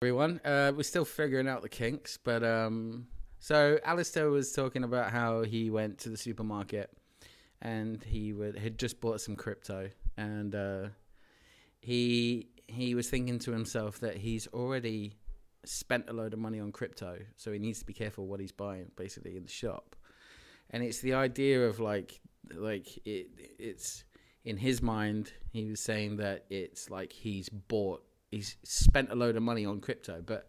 everyone. Uh, we're still figuring out the kinks, but um, so Alistair was talking about how he went to the supermarket and he would had just bought some crypto, and uh, he he was thinking to himself that he's already spent a load of money on crypto, so he needs to be careful what he's buying, basically in the shop. And it's the idea of like like it it's in his mind he was saying that it's like he's bought he's spent a load of money on crypto, but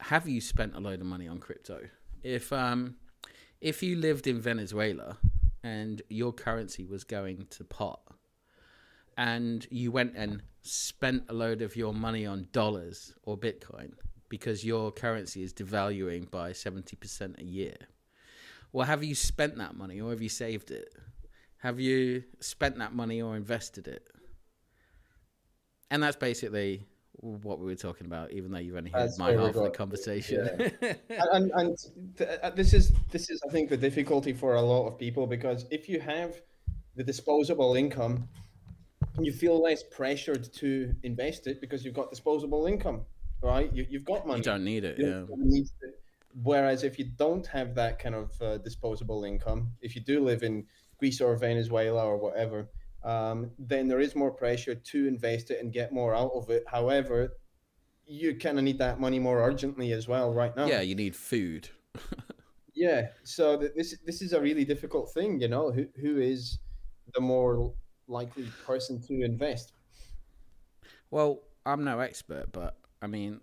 have you spent a load of money on crypto? If um if you lived in Venezuela and your currency was going to pot and you went and spent a load of your money on dollars or bitcoin because your currency is devaluing by 70% a year well have you spent that money or have you saved it have you spent that money or invested it and that's basically what we were talking about, even though you've only heard That's my half of the conversation. and, and th- uh, this is this is I think the difficulty for a lot of people because if you have the disposable income, you feel less pressured to invest it because you've got disposable income, right? You, you've got money. you don't need it, You yeah. need to- Whereas if you don't have that kind of uh, disposable income, if you do live in Greece or Venezuela or whatever, um, then there is more pressure to invest it and get more out of it. However, you kind of need that money more urgently as well right now. Yeah, you need food. Yeah. So th- this this is a really difficult thing, you know. Who who is the more likely person to invest? Well, I'm no expert, but I mean,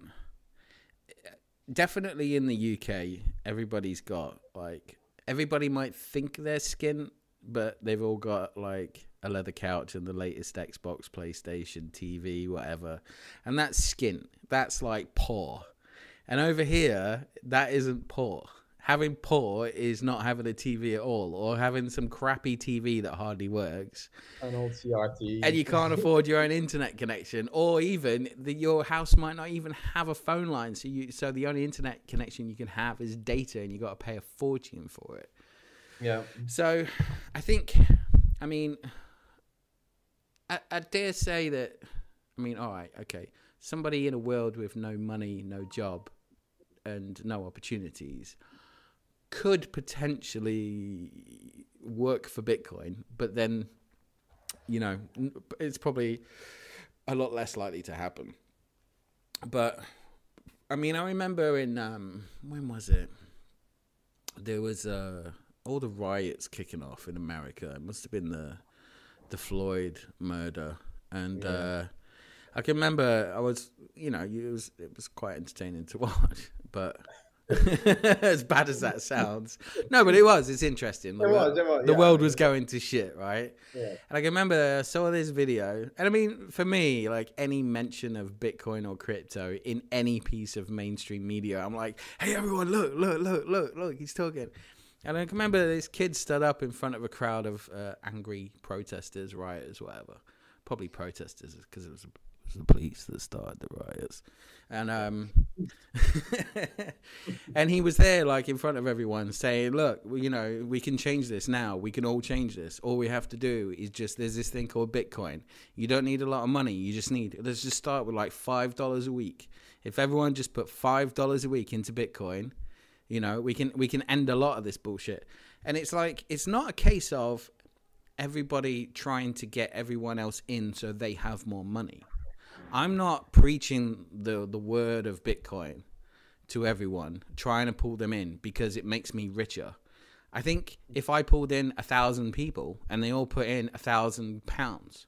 definitely in the UK, everybody's got like everybody might think they're skint, but they've all got like a leather couch and the latest Xbox, PlayStation, TV, whatever, and that's skint. That's like poor. And over here, that isn't poor. Having poor is not having a TV at all, or having some crappy TV that hardly works An old CRT. and you can't afford your own internet connection, or even the, your house might not even have a phone line. So you, so the only internet connection you can have is data, and you got to pay a fortune for it. Yeah. So, I think, I mean, I, I dare say that. I mean, all right, okay, somebody in a world with no money, no job, and no opportunities could potentially work for Bitcoin, but then you know, it's probably a lot less likely to happen. But I mean, I remember in um, when was it? There was uh, all the riots kicking off in America. It must have been the the Floyd murder, and uh, I can remember I was, you know, it was it was quite entertaining to watch, but. as bad as that sounds, no, but it was. It's interesting. The, It wor- was, it was, the yeah. world was going to shit, right? Yeah. And I can remember I saw this video, and I mean, for me, like any mention of Bitcoin or crypto in any piece of mainstream media, I'm like, "Hey, everyone, look, look, look, look, look!" He's talking. And I can remember this kid stood up in front of a crowd of uh, angry protesters, rioters, whatever. Probably protesters, because it was, it was the police that started the riots. And um, and he was there, like in front of everyone, saying, "Look, you know, we can change this now. We can all change this. All we have to do is just there's this thing called Bitcoin. You don't need a lot of money. You just need let's just start with like five dollars a week. If everyone just put five dollars a week into Bitcoin, you know, we can we can end a lot of this bullshit. And it's like it's not a case of everybody trying to get everyone else in so they have more money. I'm not preaching the the word of Bitcoin to everyone, trying to pull them in because it makes me richer. I think if I pulled in a thousand people and they all put in a thousand pounds,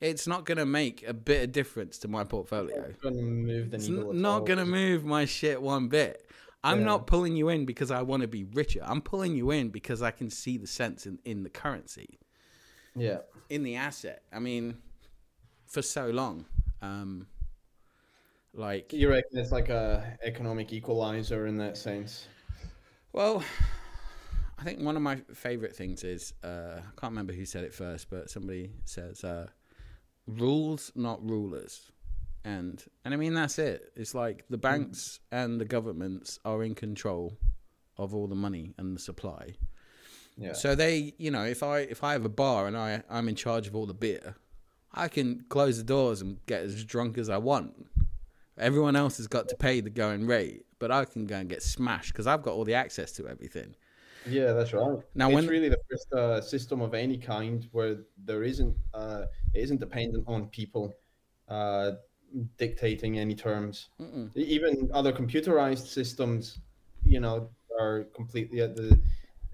it's not going to make a bit of difference to my portfolio. Gonna move the It's not going to move my shit one bit. I'm Yeah. not pulling you in because I want to be richer. I'm pulling you in because I can see the sense in, in the currency, Yeah. in the asset. I mean, for so long, um, like You reckon it's like a economic equalizer in that sense? Well, I think one of my favorite things is uh, I can't remember who said it first, but somebody says uh, rules, not rulers, and and I mean that's it. It's like the banks and the governments are in control of all the money and the supply. Yeah. So they, you know, if I if I have a bar and I I'm in charge of all the beer, I can close the doors and get as drunk as I want, Everyone else has got to pay the going rate, but I can go and get smashed because I've got all the access to everything. Yeah, that's right. Now, it's when- really the first uh, system of any kind where there isn't uh, it isn't dependent on people uh, dictating any terms. Mm-mm. Even other computerized systems, you know, are completely at the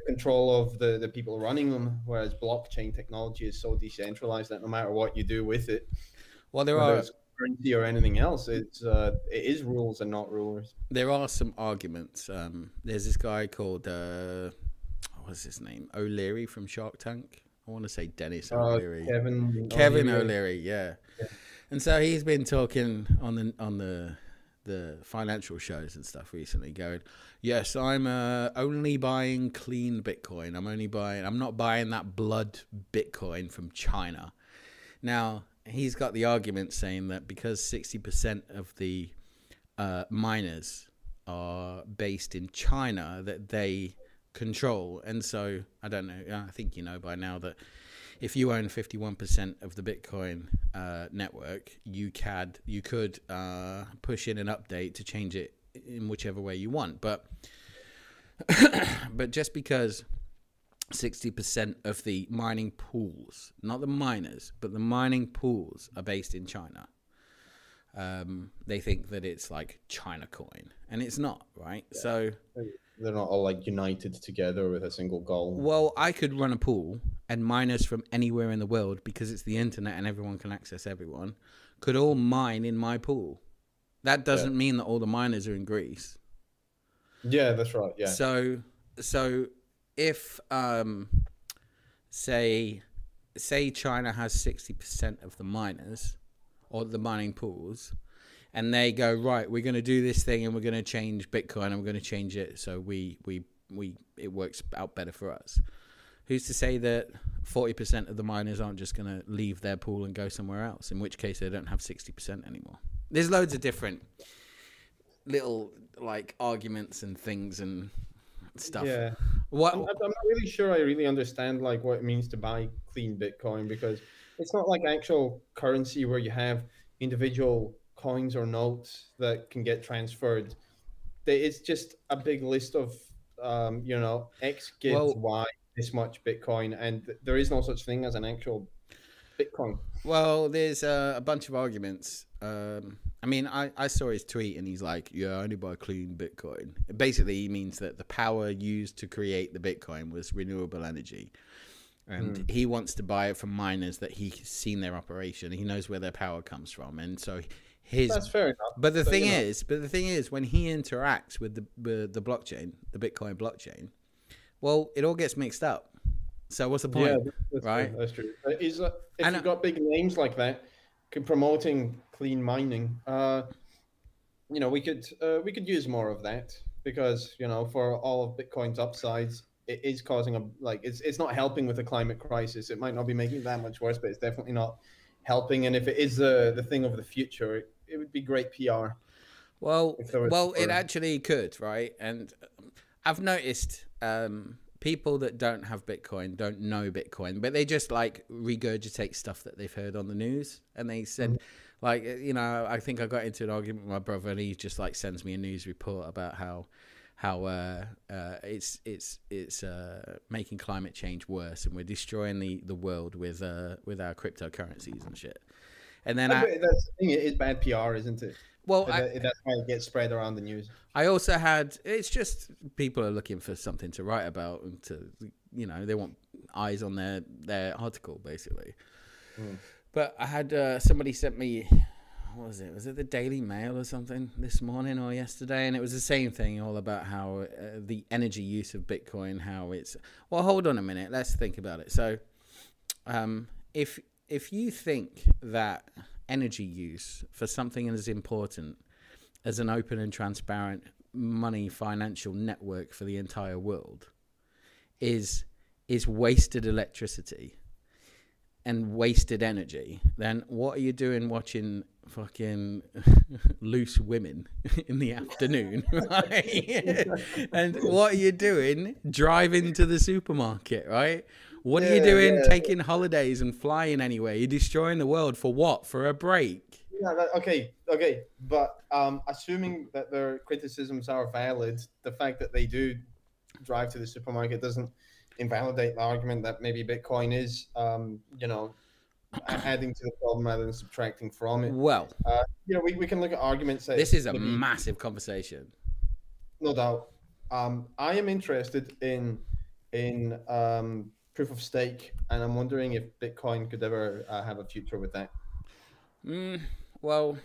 control of the, the people running them. Whereas blockchain technology is so decentralized that no matter what you do with it, Well, there whether are currency or anything else, it's uh, it is rules and not rulers. there are some arguments. Um, there's this guy called uh, what's his name? O'Leary from Shark Tank. I want to say Dennis Uh, O'Leary. Kevin Kevin O'Leary. O'Leary, yeah. Yeah. And so he's been talking on the on the the financial shows and stuff recently, going, "Yes, I'm uh, only buying clean Bitcoin. I'm only buying. I'm not buying that blood Bitcoin from China." Now he's got the argument saying that because sixty percent of the uh, miners are based in China, that they control, and so I don't know. I think you know by now that if you own 51% of the Bitcoin uh, network, you could you could uh, push in an update to change it in whichever way you want. But but just because 60% of the mining pools, not the miners, but the mining pools are based in China. Um, they think that it's like China coin, and it's not, right? So, They're not all like united together with a single goal. Well, I could run a pool, and miners from anywhere in the world, because it's the internet and everyone can access everyone, could all mine in my pool. That doesn't mean that all the miners are in Greece. Yeah, that's right. Yeah. So, so if um, say say China has sixty percent of the miners or the mining pools, and they go right, we're going to do this thing, and we're going to change Bitcoin, and we're going to change it so we we we it works out better for us. Who's to say that forty percent of the miners aren't just going to leave their pool and go somewhere else? In which case, they don't have sixty percent anymore. There's loads of different little like arguments and things and stuff. Yeah. What? I'm, I'm not really sure I really understand like what it means to buy clean Bitcoin because it's not like actual currency where you have individual coins or notes that can get transferred. It's just a big list of um, you know X gives Well- Y this much Bitcoin, and there is no such thing as an actual Bitcoin. Well, there's uh, a bunch of arguments. Um, I mean, I, I saw his tweet and he's like, yeah, I only buy clean Bitcoin. Basically, he means that the power used to create the Bitcoin was renewable energy. And he wants to buy it from miners that he's seen their operation. He knows where their power comes from. And so his. That's fair enough. But the but, thing you know- is, but the thing is, when he interacts with the with the blockchain, the Bitcoin blockchain, well, it all gets mixed up. So what's the point? Yeah, that's right? True, that's true. Uh, Is uh, if And you've got big names like that promoting clean mining, uh, you know, we could uh, we could use more of that because you know, for all of Bitcoin's upsides, it is causing a like it's it's not helping with the climate crisis. It might not be making it that much worse, but it's definitely not helping. And if it is the the thing of the future, it, it would be great PR. Well, if there was well, it actually could, right? And um, I've noticed um, people that don't have Bitcoin don't know Bitcoin, but they just like regurgitate stuff that they've heard on the news. And they said, Mm-hmm. like, you know, I think I got into an argument with my brother, and he just like sends me a news report about how how uh, uh, it's it's it's uh, making climate change worse, and we're destroying the, the world with uh, with our cryptocurrencies and shit. And then I, that's the thing. It is bad PR, isn't it? well, I, that- that's why it gets spread around the news. I also had it's just people are looking for something to write about and to you know they want eyes on their their article basically. But I had uh, somebody sent me what was it? Was it the Daily Mail or something this morning or yesterday? And it was the same thing, all about how uh, the energy use of Bitcoin, how it's. Well, hold on a minute. Let's think about it. So, um, if if you think that energy use for something as important as an open and transparent money financial network for the entire world is is wasted electricity and wasted energy, then what are you doing watching fucking loose women in the afternoon? Right? and what are you doing driving to the supermarket, right? What are you doing yeah. taking holidays and flying anywhere? You're destroying the world for what? For a break? Yeah, that, okay, okay, but um, assuming that their criticisms are valid, the fact that they do drive to the supermarket doesn't invalidate the argument that maybe Bitcoin is, um, you know, adding to the problem rather than subtracting from it. Well, Uh, you know, we, we can look at arguments that this is a massive conversation. no doubt. Um, I am interested in in um, proof of stake, and I'm wondering if Bitcoin could ever uh, have a future with that. Mm, well,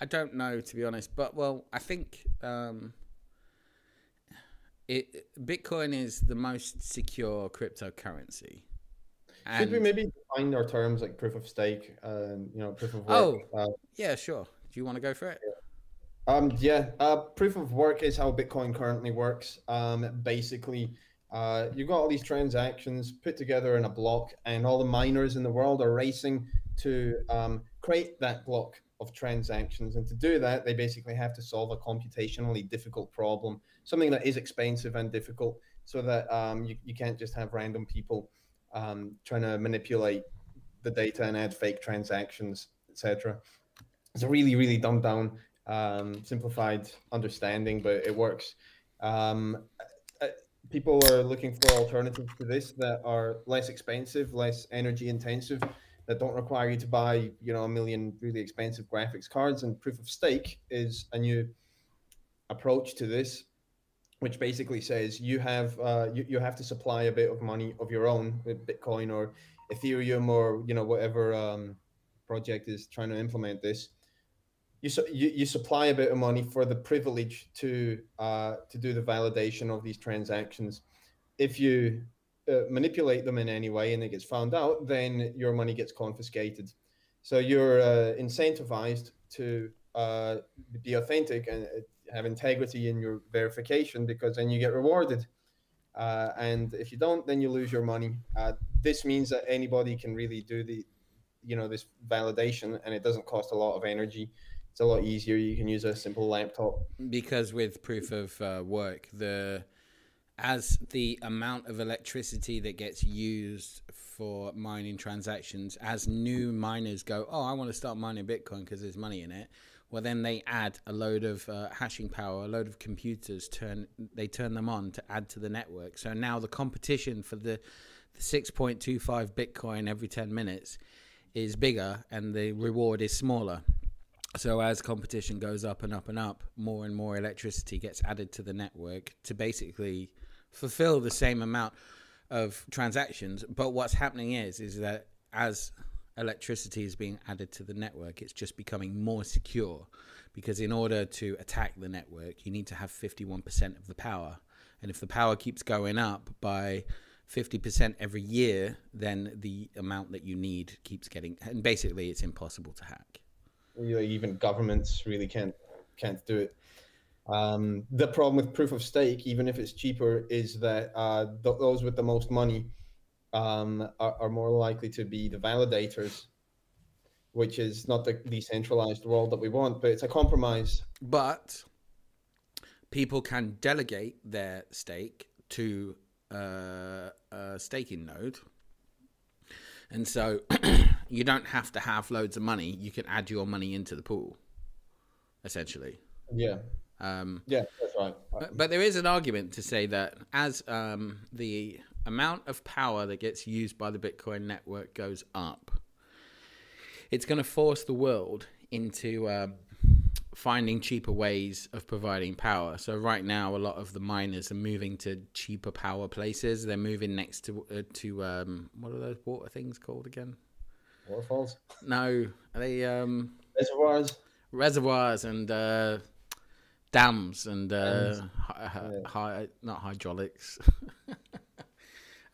I don't know to be honest, but well, I think um, it Bitcoin is the most secure cryptocurrency. Should we maybe define our terms like proof of stake, and you know, proof of Oh. work? Uh, yeah, sure. Do you want to go for it? Um, yeah, uh, proof of work is how Bitcoin currently works. Um, basically, uh, you've got all these transactions put together in a block, and all the miners in the world are racing to um, create that block of transactions. And to do that, they basically have to solve a computationally difficult problem, something that is expensive and difficult, so that um, you, you can't just have random people um, trying to manipulate the data and add fake transactions, etc. It's a really, really dumbed down um, simplified understanding, but it works. Um, people are looking for alternatives to this that are less expensive, less energy intensive, that don't require you to buy, you know, a million really expensive graphics cards. And proof of stake is a new approach to this, which basically says you have uh, you, you have to supply a bit of money of your own with Bitcoin or Ethereum or you know whatever um, project is trying to implement this you, you you supply a bit of money for the privilege to uh, to do the validation of these transactions. If you uh, manipulate them in any way and it gets found out, then your money gets confiscated. So you're uh, incentivized to uh, be authentic and uh, have integrity in your verification because then you get rewarded. Uh, and if you don't, then you lose your money. This means that anybody can really do the, you know, this validation, and it doesn't cost a lot of energy it's a lot easier. You can use a simple laptop. because with proof of uh, work the as the amount of electricity that gets used for mining transactions as new miners go oh i want to start mining bitcoin because there's money in it well then they add a load of uh, hashing power a load of computers turn they turn them on to add to the network so now the competition for the, the 6.25 bitcoin every 10 minutes is bigger and the reward is smaller so as competition goes up and up and up, more and more electricity gets added to the network to basically fulfill the same amount of transactions. But what's happening is is that as electricity is being added to the network, it's just becoming more secure because in order to attack the network, you need to have 51% of the power. And if the power keeps going up by 50% every year, then the amount that you need keeps getting and basically it's impossible to hack. Even governments really can't can't do it. Um, the problem with proof of stake, even if it's cheaper, is that uh, th- those with the most money um, are, are more likely to be the validators, which is not the decentralized world that we want. But it's a compromise. but people can delegate their stake to uh, a staking node and so you don't have to have loads of money you can add your money into the pool essentially Yeah, um, yeah, that's right. but, but there is an argument to say that as um, the amount of power that gets used by the Bitcoin network goes up, it's going to force the world into um, finding cheaper ways of providing power. So right now, a lot of the miners are moving to cheaper power places. They're moving next to uh, to um, what are those water things called again? Waterfalls, No, are they um, reservoirs. reservoirs and uh, dams and uh, hi, hi, Yeah. hi- not hydraulics.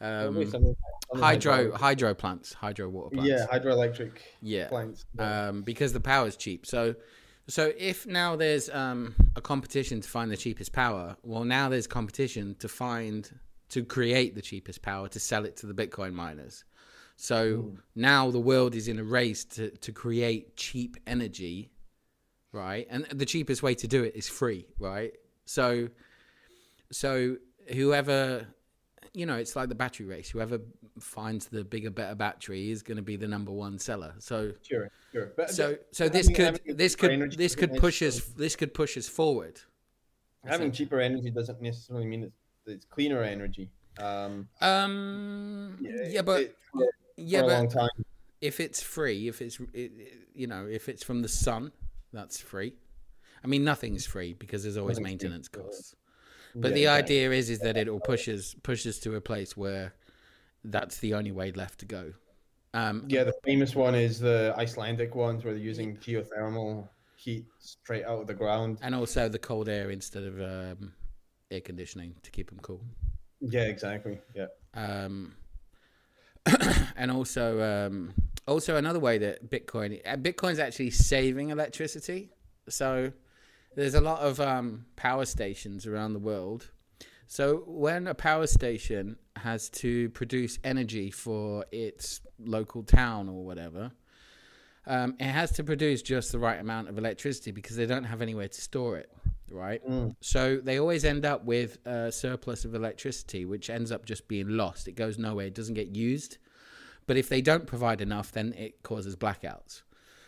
Um, something- something hydro hydraulic. hydro plants, hydro water plants. Yeah, hydroelectric yeah. plants. Yeah. Um, because the power is cheap. So, so if now there's um, a competition to find the cheapest power, well, now there's competition to find to create the cheapest power to sell it to the Bitcoin miners. So now the world is in a race to, to create cheap energy, right? And the cheapest way to do it is free, right? So, so whoever you know, it's like the battery race. Whoever finds the bigger, better battery is going to be the number one seller. So, Sure, sure. But so, so this could, this could, this could push us, this could push us forward. Having cheaper energy doesn't necessarily mean it's, it's cleaner energy. Um, Um, yeah, but it- yeah, for a but long time. if it's free, if it's it, it- you know, if it's from the sun, that's free. I mean, nothing's free because there's always maintenance costs. But Yeah, the idea is is that it will pushes pushes to a place where that's the only way left to go. Um, Yeah, the famous one is the Icelandic ones where they're using geothermal heat straight out of the ground. and also the cold air instead of um, air conditioning to keep them cool. Yeah, exactly. Yeah. Um, and also, um, also another way that Bitcoin, uh, Bitcoin's actually saving electricity. So there's a lot of um, power stations around the world. So when a power station has to produce energy for its local town or whatever, um, it has to produce just the right amount of electricity because they don't have anywhere to store it, right? Mm. So they always end up with a surplus of electricity, which ends up just being lost. It goes nowhere. It doesn't get used. But if they don't provide enough, then it causes blackouts.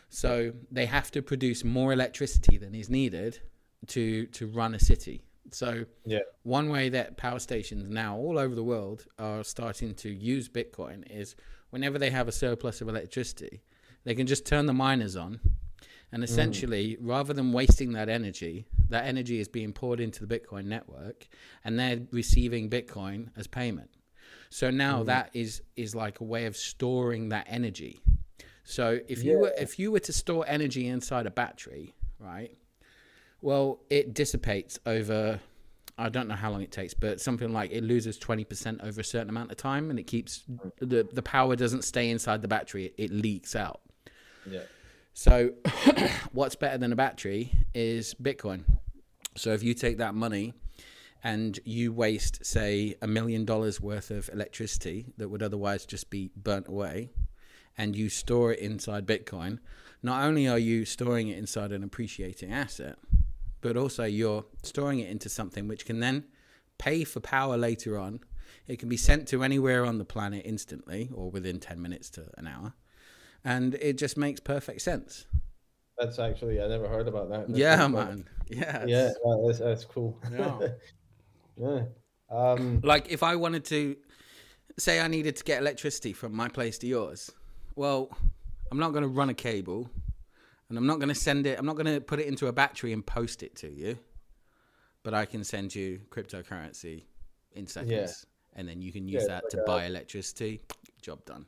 So they have to produce more electricity than is needed to to run a city. So Yeah. one way that power stations now all over the world are starting to use Bitcoin is whenever they have a surplus of electricity, they can just turn the miners on. And mm. essentially, rather than wasting that energy, that energy is being poured into the Bitcoin network and they're receiving Bitcoin as payment. So now mm. that is is like a way of storing that energy. So if you were if you were to store energy inside a battery, right? Well, it dissipates over I don't know how long it takes, but something like it loses 20% over a certain amount of time and it keeps mm. the the power doesn't stay inside the battery, it, it leaks out. Yeah. So, what's better than a battery is Bitcoin. So, if you take that money and you waste, say, a million dollars worth of electricity that would otherwise just be burnt away, and you store it inside Bitcoin, not only are you storing it inside an appreciating asset, but also you're storing it into something which can then pay for power later on. It can be sent to anywhere on the planet instantly or within 10 minutes to an hour. And it just makes perfect sense. That's actually I never heard about that. That's yeah, cool. man. Yeah. Yeah, that's, that's cool. Yeah. yeah. Um, Like if I wanted to say I needed to get electricity from my place to yours, well, I'm not going to run a cable and I'm not going to send it, I'm not going to put it into a battery and post it to you, but I can send you cryptocurrency in seconds. And then you can use Yeah, that it's to like a- buy electricity. Job done.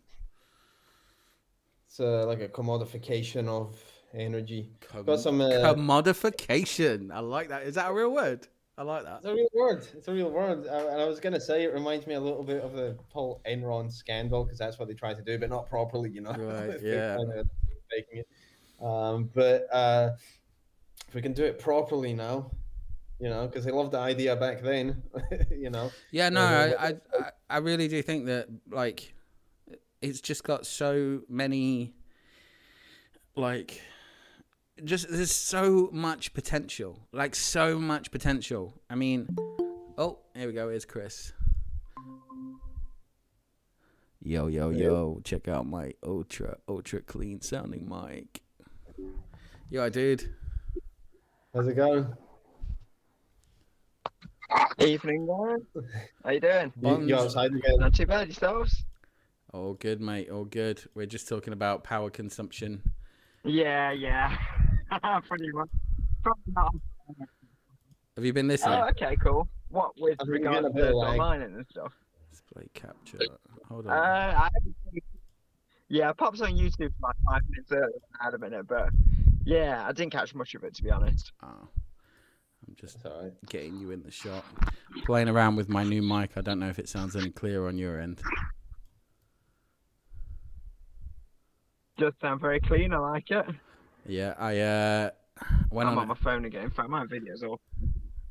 It's uh, like a commodification of energy. Com- Got some. Uh, commodification. I like that. Is that a real word? I like that. It's a real word. It's a real word. Uh, and I was going to say it reminds me a little bit of the whole Enron scandal because that's what they tried to do, but not properly, you know. Right, yeah. kinda faking it. Um, but uh, if we can do it properly now, you know, because they loved the idea back then, you know. Yeah, no, Yeah, I, I, I really do think that like it's just got so many like just there's so much potential, like so much potential. I mean, oh, here we go. Here's Chris. Yo, yo, yo! Check out my ultra, ultra clean sounding mic. Yo, I dude. How's it going? Evening, guys. How you doing? You, Bonds. you outside again? Not too bad yourselves. All good, mate. All good. We're just talking about power consumption. Yeah, yeah. Pretty much. Have you been listening? Oh, okay, cool. What with I think we're getting regards to bit of sort of lag. mining and stuff? Display capture. Hold Uh, on. I yeah, I popped on YouTube for like five minutes earlier. I had a minute, but yeah, I didn't catch much of it to be honest. Oh, I'm just It's getting you in the shot. Playing around with my new mic. I don't know if it sounds any clearer on your end. Does sound very clean. I like it. Yeah, I uh went I'm on on my phone again. In fact, my video's all.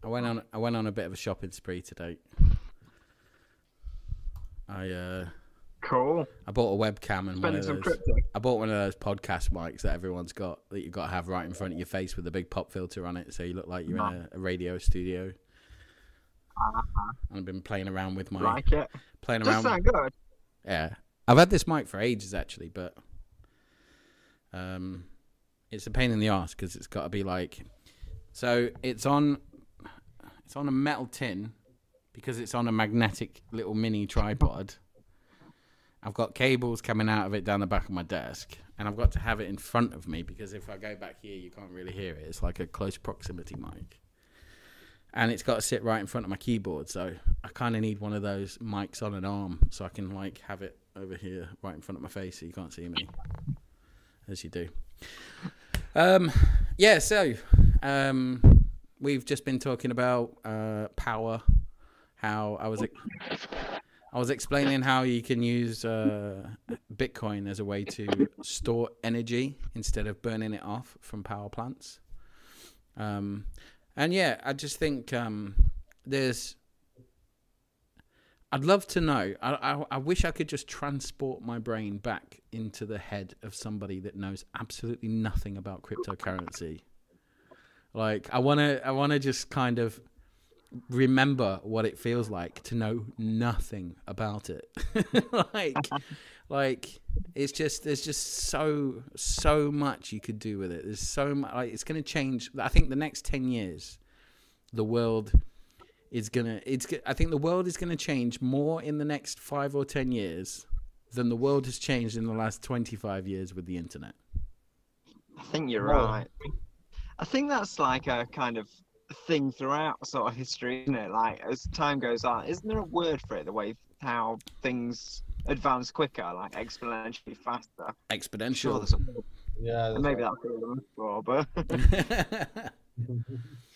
I went on I went on a bit of a shopping spree today. I uh Cool. I bought a webcam and one Spending of some those, crypto. I bought one of those podcast mics that everyone's got that you've got to have right in front of your face with a big pop filter on it, so you look like you're in a, a radio studio. Uh-huh. And I've been playing around with my Like it. playing Does around. sound good. Yeah, I've had this mic for ages actually, but um, it's a pain in the ass because it's got to be like, so it's on, it's on a metal tin because it's on a magnetic little mini tripod. I've got cables coming out of it down the back of my desk, and I've got to have it in front of me because if I go back here, you can't really hear it. It's like a close proximity mic. And it's got to sit right in front of my keyboard, so I kind of need one of those mics on an arm so I can like have it over here right in front of my face so you can't see me as you do. Um, yeah, so um, we've just been talking about uh, power. How I was I was explaining how you can use uh, Bitcoin as a way to store energy instead of burning it off from power plants. Um, and yeah, I just think um, there's. I'd love to know. I, I I wish I could just transport my brain back into the head of somebody that knows absolutely nothing about cryptocurrency. Like I want to I want to just kind of remember what it feels like to know nothing about it. like like it's just there's just so so much you could do with it. There's so much like it's going to change. I think the next 10 years the world is going to it's I think the world is going to change more in the next 5 or 10 years than the world has changed in the last 25 years with the internet. I think you're Well- right. I think that's like a kind of thing throughout sort of history, isn't it? Like as time goes on, isn't there a word for it? The way how things advance quicker, like exponentially faster. Exponential. there's a, Yeah, maybe right. that's what I'm looking for, but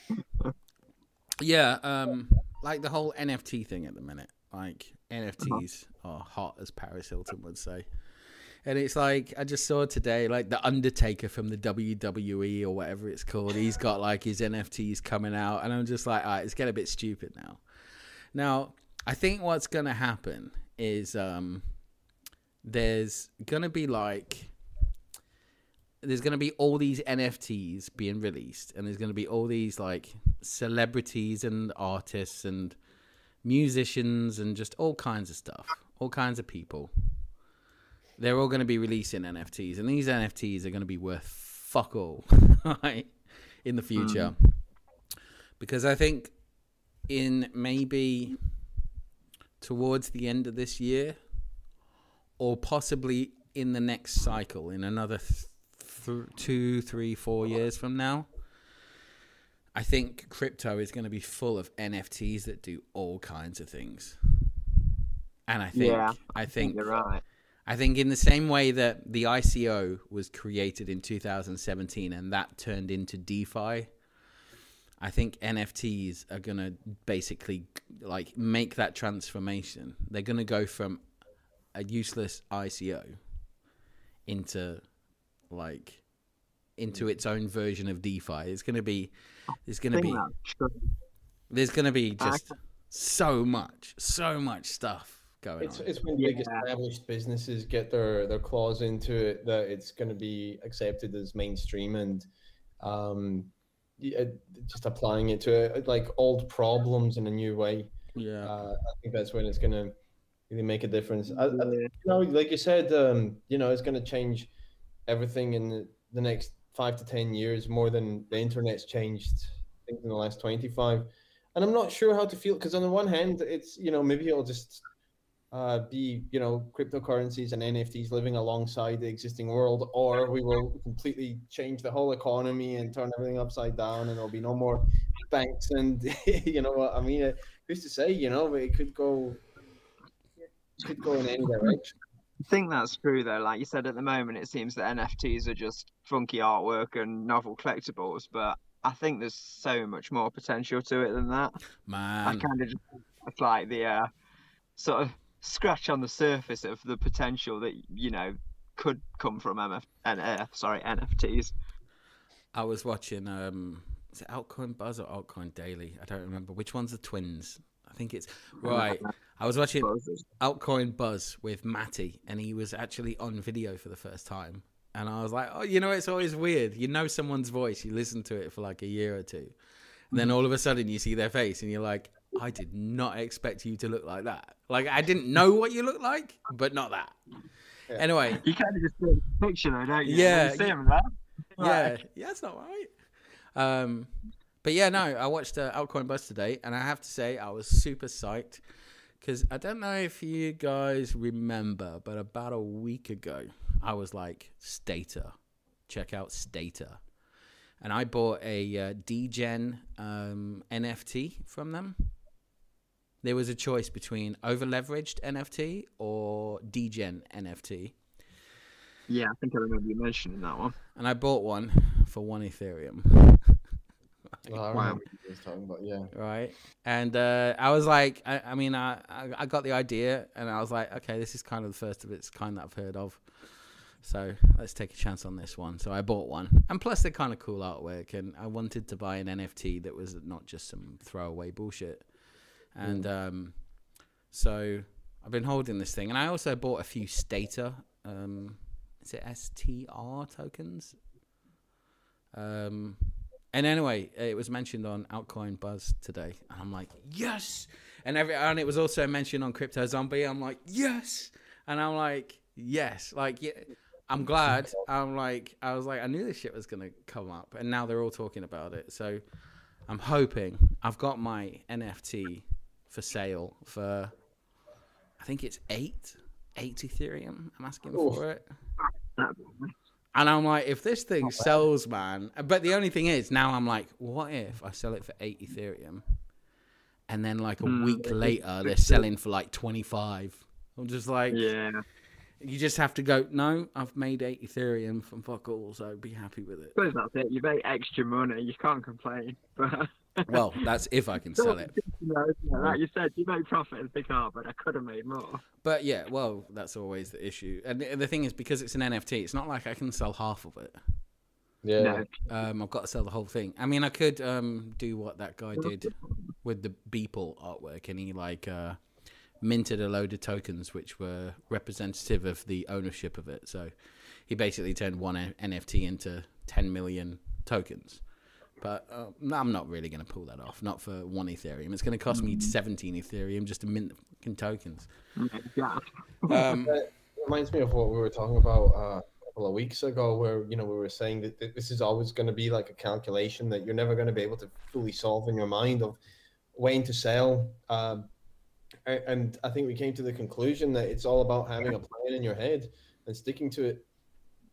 yeah, um, like the whole NFT thing at the minute. Like NFTs are hot, as Paris Hilton would say. And it's like I just saw today, like the Undertaker from the WWE or whatever it's called. He's got like his NFTs coming out, and I'm just like, all right, it's getting a bit stupid now. Now, I think what's gonna happen is um, there's gonna be like there's going to be all these NFTs being released, and there's going to be all these like celebrities and artists and musicians and just all kinds of stuff, all kinds of people. They're all going to be releasing NFTs, and these NFTs are going to be worth fuck all right, in the future. Hmm. Because I think in maybe towards the end of this year, or possibly in the next cycle, in another th- two, three, four years from now, I think crypto is going to be full of NFTs that do all kinds of things. And I think, Yeah, I I think, think you're right. I think in the same way that the ICO was created in 2017 and that turned into DeFi, I think NFTs are going to basically like make that transformation. They're going to go from a useless ICO into like into its own version of DeFi. It's going to be it's gonna be there's going to be just so much so much stuff going It's, on. it's when big established businesses get their, their claws into it that it's going to be accepted as mainstream and um, yeah, just applying it to uh, like old problems in a new way. yeah. Uh, I think that's when it's going to really make a difference. I, I, you know, like you said, um, you know, it's going to change everything in the, next five to ten years more than the internet's changed. I think in the last twenty-five, and I'm not sure how to feel because on the one hand, it's you know maybe it'll just uh, be you know cryptocurrencies and NFTs living alongside the existing world, or we will completely change the whole economy and turn everything upside down, and there'll be no more banks and you know what I mean. Who's to say? You know, it could go it could go in any direction. I think that's true though. Like you said, at the moment it seems that NFTs are just funky artwork and novel collectibles, but I think there's so much more potential to it than that. Man, I kind of just it's like the uh, sort of scratch on the surface of the potential that you know could come from MF and uh, sorry NFTs. I was watching um is it Altcoin Buzz or Altcoin Daily? I don't remember which one's the twins. I think it's right. I was watching Altcoin Buzz with Matty, and he was actually on video for the first time. And I was like, oh, you know, it's always weird. You know someone's voice, you listen to it for like a year or two, and then all of a sudden you see their face, and you're like, I did not expect you to look like that. Like I didn't know what you look like, but not that. Yeah. Anyway, You kind of just see the picture though, don't you? Yeah, You see him yeah, yeah, that's not right. Um, but yeah, no, I watched uh, Altcoin Buzz today, and I have to say I was super psyched because I don't know if you guys remember, but about a week ago, I was like, Stater, check out Stater, and I bought a uh, Degen um, NFT from them. There was a choice between over leveraged NFT or Degen NFT. Yeah, I think I remember you mentioning that one. and I bought one for one Ethereum. Well, I Wow. remember you was talking about yeah. right? And uh, I was like, I, I mean, I, I I got the idea, and I was like, okay, this is kind of the first of its kind that I've heard of. So let's take a chance on this one. So I bought one, and plus they're kind of cool artwork, and I wanted to buy an NFT that was not just some throwaway bullshit. And um, so I've been holding this thing, and I also bought a few Stater. Um, is it STR tokens? Um, and anyway, it was mentioned on Altcoin Buzz today, and I'm like, yes. And every and it was also mentioned on Crypto Zombie. I'm like, yes. And I'm like, yes. Like, yeah, I'm glad. I'm like, I was like, I knew this shit was gonna come up, and now they're all talking about it. So I'm hoping I've got my NFT for sale for, I think it's eight, eight Ethereum. I'm asking Oof. for it. And I'm like, if this thing sells, man. But the only thing is, now I'm like, what if I sell it for eight Ethereum, and then like a Hmm. week later they're selling for like 25? I'm just like, Yeah. you just have to go. No, I've made eight Ethereum from fuck all, so be happy with it. suppose that's it. You make extra money. You can't complain. But Well, that's if I can sell it. You know, isn't it? like you said, you make profit and think, oh, but I could have made more. But yeah, well, that's always the issue. And the, the thing is, because it's an NFT, it's not like I can sell half of it. Yeah. No. Um, I've got to sell the whole thing. I mean, I could um, do what that guy did with the Beeple artwork, and he like uh, minted a load of tokens which were representative of the ownership of it. So he basically turned one NFT into 10 million tokens. But uh, no, I'm not really going to pull that off. Not for one Ethereum. It's going to cost me 17 Ethereum just to mint the fucking tokens. Yeah. Um, It reminds me of what we were talking about uh, a couple of weeks ago, where you know we were saying that this is always going to be like a calculation that you're never going to be able to fully solve in your mind of when to sell. Um, a- and I think we came to the conclusion that it's all about having a plan in your head and sticking to it.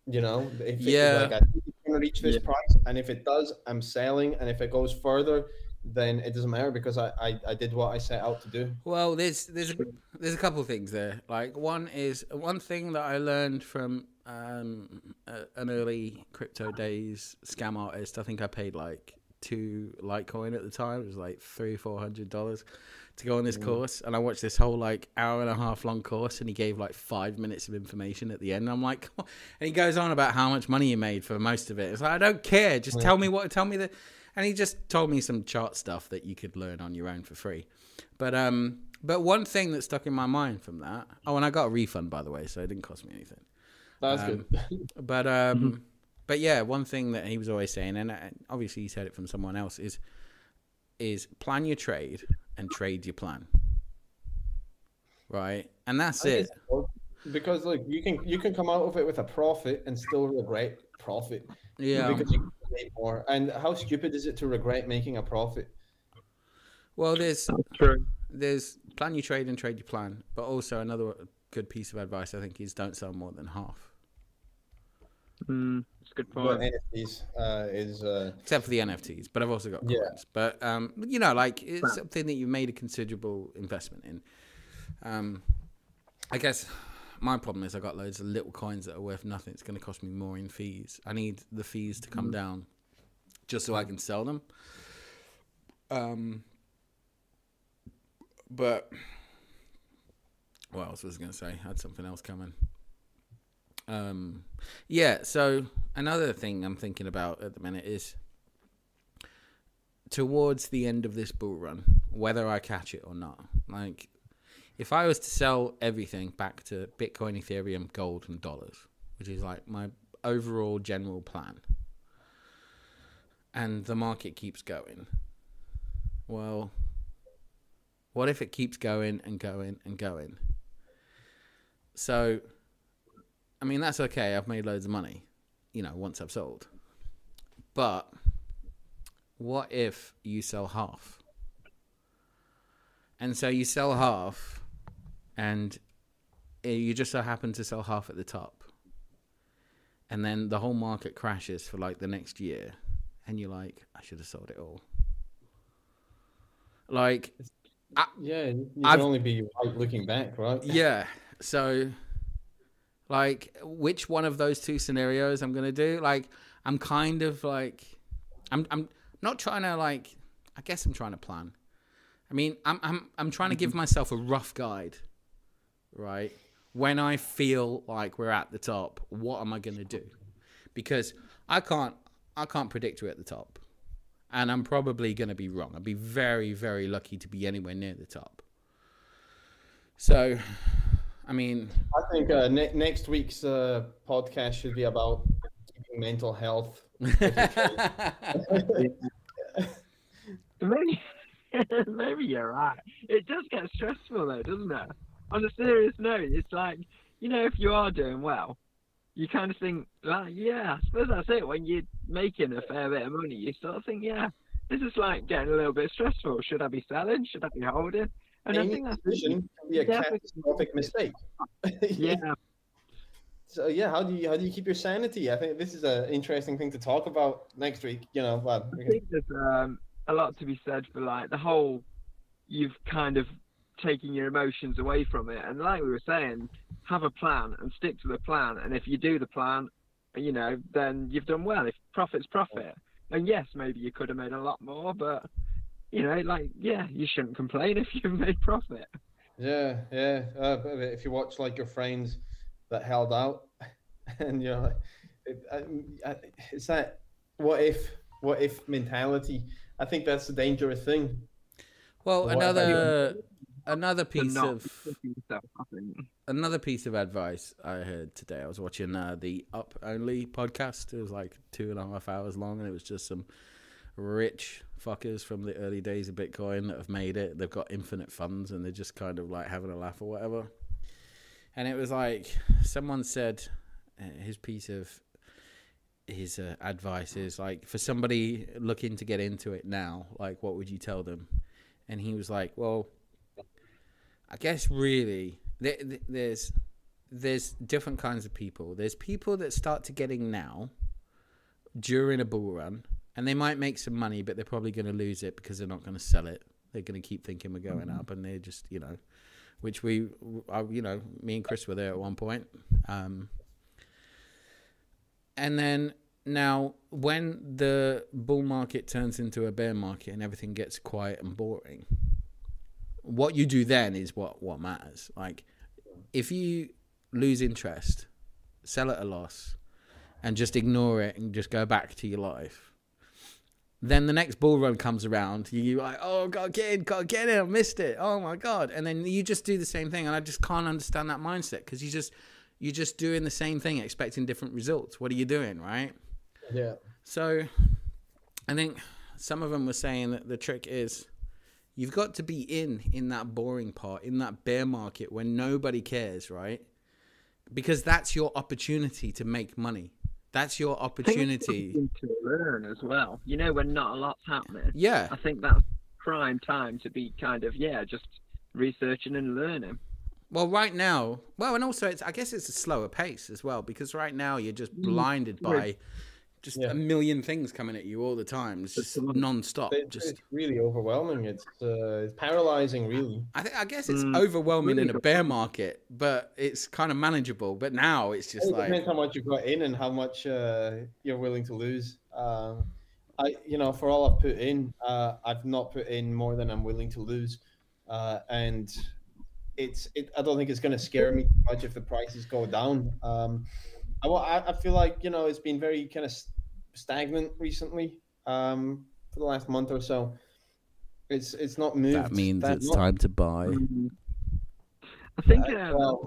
You know, if it- Yeah. like I think it's going to reach this Yeah. price, and if it does, I'm selling, and if it goes further, then it doesn't matter because I, I, I did what I set out to do. Well, there's there's a, there's a couple of things there. Like one is one thing that I learned from um, a, an early crypto days scam artist. I think I paid like two Litecoin at the time. It was like three four hundred dollars to go on this course, and I watched this whole like hour and a half long course, and he gave like five minutes of information at the end. I'm like, and he goes on about how much money he made for most of it. It's like I don't care. Just tell me what. Tell me the. And he just told me some chart stuff that you could learn on your own for free. But um, but one thing that stuck in my mind from that. Oh, and I got a refund by the way, so it didn't cost me anything. That's Um, good. But um, but yeah, one thing that he was always saying, and uh, obviously he said it from someone else, is is plan your trade and trade your plan. Right, and that's I it. Because look, you can you can come out of it with a profit and still regret profit. Yeah. Because you can make more. And how stupid is it to regret making a profit? Well, there's true. there's plan your trade and trade your plan, but also another good piece of advice I think is don't sell more than half, Mm, that's a good But point. NFTs uh, is uh, except for the NFTs. But I've also got Yeah. coins. But um, you know, like it's Right. something that you've made a considerable investment in. Um, I guess my problem is I've got loads of little coins that are worth nothing. It's going to cost me more in fees. I need the fees to come down just so I can sell them. Um, but what else was I going to say? I had something else coming. Um, yeah. So another thing I'm thinking about at the minute is towards the end of this bull run, whether I catch it or not. Like, if I was to sell everything back to Bitcoin, Ethereum, gold, and dollars, which is like my overall general plan, and the market keeps going, well, What if it keeps going and going and going? So, I mean, that's okay. I've made loads of money, you know, once I've sold. But what if you sell half? And so you sell half, and you just so happen to sell half at the top. And then the whole market crashes for like the next year, and you're like, I should have sold it all. Like, Yeah, you I've- only be looking back, right? yeah. So, like, which one of those two scenarios I'm gonna do? Like, I'm kind of like, I'm I'm not trying to like. I guess I'm trying to plan. I mean, I'm I'm I'm trying to give mm-hmm. myself a rough guide, right? When I feel like we're at the top, what am I gonna do? Because I can't I can't predict we're at the top, and I'm probably gonna be wrong. I'd be very very lucky to be anywhere near the top. So, I mean, I think uh, ne- next week's uh, podcast should be about keeping mental health. Maybe, maybe you're right. It does get stressful though, doesn't it? On a serious note, it's like you know, if you are doing well, you kind of think, like, yeah, I suppose that's it. When you're making a fair bit of money, you sort of think, yeah, this is like getting a little bit stressful. Should I be selling? Should I be holding? And I Any think that's decision can be a definitely- catastrophic mistake. yeah, So yeah, how do you how do you keep your sanity? I think this is an interesting thing to talk about next week. You know, well, we I think there's um, a lot to be said for like the whole you've kind of taken your emotions away from it and like we were saying have a plan and stick to the plan and if you do the plan you know then you've done well if profit's profit and yes maybe you could have made a lot more but you know like yeah you shouldn't complain if you've made profit yeah, yeah. Uh, if you watch like your friends that held out, and you're like, it, I, I, it's that what if what if mentality. I think that's a dangerous thing. well, What another another piece of yourself another piece of advice I heard today. I was watching uh, the Up Only podcast. It was like two and a half hours long, and it was just some rich fuckers from the early days of Bitcoin that have made it. They've got infinite funds, and they're just kind of like having a laugh or whatever. And it was like someone said uh, his piece of his uh, advice is like for somebody looking to get into it now, like what would you tell them? And he was like, well. I guess really there, there- there's there's different kinds of people. There's people that start to getting now during a bull run, and they might make some money, but they're probably going to lose it because they're not going to sell it. They're going to keep thinking we're going up, and they're just you know, which we, uh, you know, me and Chris were there at one point. Um, and then now, when the bull market turns into a bear market and everything gets quiet and boring, what you do then is what what matters. Like if you lose interest, sell at a loss, and just ignore it and just go back to your life. Then the next bull run comes around, you're like, oh, God, get in, God, get in, I missed it. Oh my God. And then you just do the same thing. And I just can't understand that mindset because you just, you're just doing the same thing, expecting different results. What are you doing, right? Yeah. So I think some of them were saying that the trick is you've got to be in in that boring part, in that bear market when nobody cares, right? Because that's your opportunity to make money. That's your I think it's opportunity. to learn as well you know when not a lot's happening Yeah. I think that's prime time to be kind of yeah, just researching and learning. Well, right now, well, and also it's I guess it's a slower pace as well because right now you're just mm, blinded by. Just Yeah. a million things coming at you all the time. It's just Absolutely. non-stop. It's, Just it's really overwhelming. It's uh, it's paralyzing, really. I think I guess it's Mm, overwhelming in a bear market, but it's kind of manageable. But now it's just It like depends how much you've got in and how much uh, you're willing to lose. Um, I, you know, for all I've put in, uh, I've not put in more than I'm willing to lose, uh, and it's. It, I don't think it's going to scare me too much if the prices go down. Um, I, I feel like you know it's been very kind of stagnant recently um, for the last month or so. It's it's not moved. that means that it's much. time to buy. I think Uh, um, well,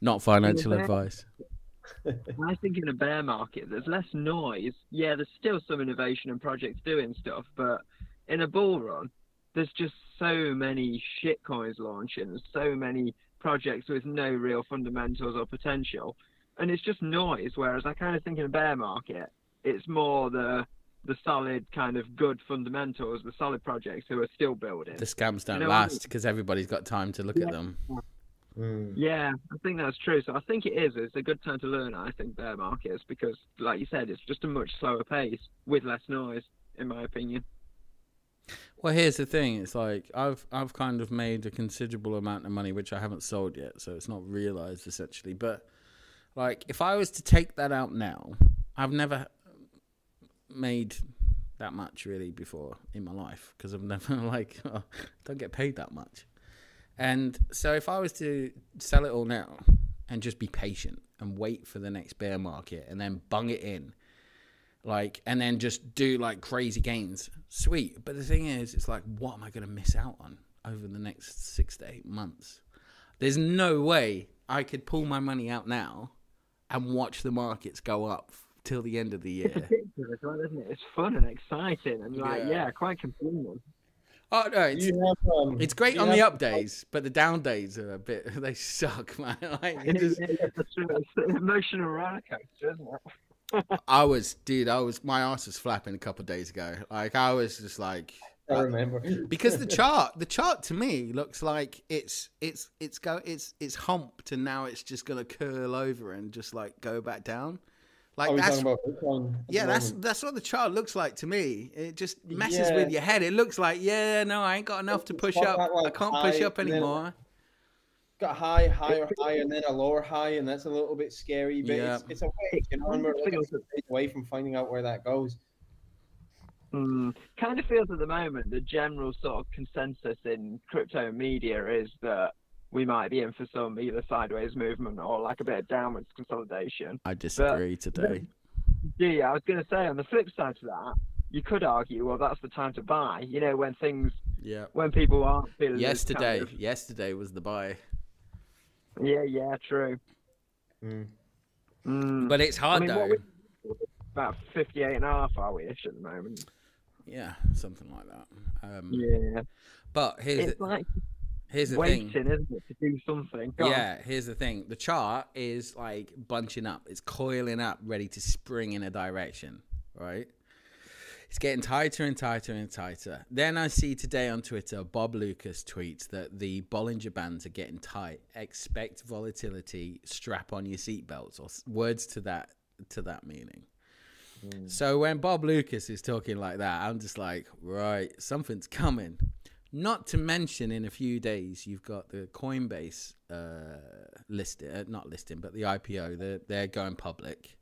Not financial bear- advice. I think in a bear market there's less noise. Yeah, there's still some innovation and projects doing stuff, but in a bull run, there's just so many shit coins launching, so many projects with no real fundamentals or potential, and it's just noise. Whereas I kind of think in a bear market, it's more the the solid kind of good fundamentals, the solid projects who are still building. The scams don't know what I last because everybody's got time to look at them. Mm. Yeah, I think that's true. So I think it is. It's a good time to learn. I think bear markets because, like you said, it's just a much slower pace with less noise, in my opinion. Well, here's the thing: it's like I've I've kind of made a considerable amount of money, which I haven't sold yet, so it's not realized essentially. But like, if I was to take that out now, I've never made that much really before in my life because I've never like oh, don't get paid that much. And so, if I was to sell it all now and just be patient and wait for the next bear market and then bung it in like and then just do like crazy gains sweet but the thing is it's like what am i going to miss out on over the next six to eight months there's no way i could pull my money out now and watch the markets go up till the end of the It's year addictive as well, isn't it? It's fun and exciting, and like, Yeah. yeah, quite consuming. oh no it's, have, um, it's great you on the have- up days but the down days are a bit they suck man like it It's, just, it's an emotional roller coaster, isn't it? i was dude i was my ass was flapping a couple of days ago like i was just like I remember. because the chart the chart to me looks like it's it's it's go it's it's humped and now it's just gonna curl over and just like go back down like that's about Bitcoin? at the yeah that's that's what the chart looks like to me it just messes Yeah. with your head it looks like yeah no i ain't got enough to push up that, i can't push up and then- anymore got a high, higher high, and then a lower high, and that's a little bit scary. But Yeah. it's, it's a way, you know, and we're like a stage away from finding out where that goes. Mm, kind of feels at the moment the general sort of consensus in crypto media is that we might be in for some either sideways movement or like a bit of downwards consolidation. i disagree today Yeah, I was going to say on the flip side to that, you could argue, well, that's the time to buy. You know, when things, yeah when people aren't feeling yesterday kind yesterday was the buy yeah, yeah, true. Mm. Mm. but it's I hard mean, though we, about 58 and a half are we ish at the moment? yeah something like that um Yeah, but here's it's the, like here's the waiting, thing isn't it, to do something? Go on. Yeah, here's the thing. The chart is like bunching up. It's coiling up, ready to spring in a direction, right? It's getting tighter and tighter and tighter. Then I see today on Twitter, Bob Loukas tweets that the Bollinger Bands are getting tight. Expect volatility. Strap on your seatbelts, or words to that to that meaning. Hmm. So when Bob Loukas is talking like that, I'm just like, right, something's coming. Not to mention, in a few days, you've got the Coinbase uh, listing, uh, not listing, but the IPO. They're they're going public.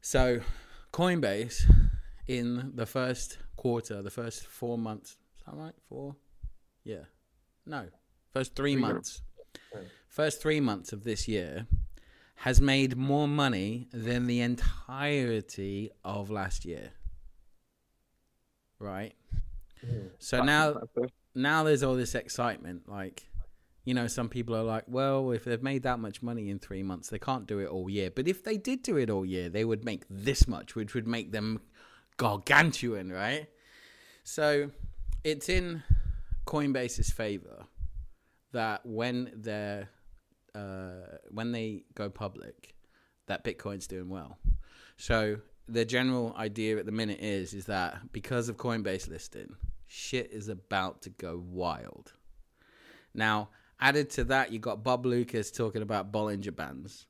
So, Coinbase in the first quarter, the first four months, is that right? Four? Yeah. No. First three Three months. First three months of this year has made more money than the entirety of last year. Right? Mm. So That's now impressive. now there's all this excitement like you know some people are like well if they've made that much money in 3 months they can't do it all year but if they did do it all year they would make this much which would make them gargantuan right so it's in coinbase's favor that when they're uh, when they go public that bitcoin's doing well so the general idea at the minute is is that because of coinbase listing shit is about to go wild. Now, added to that, you've got Bob Loukas talking about Bollinger Bands.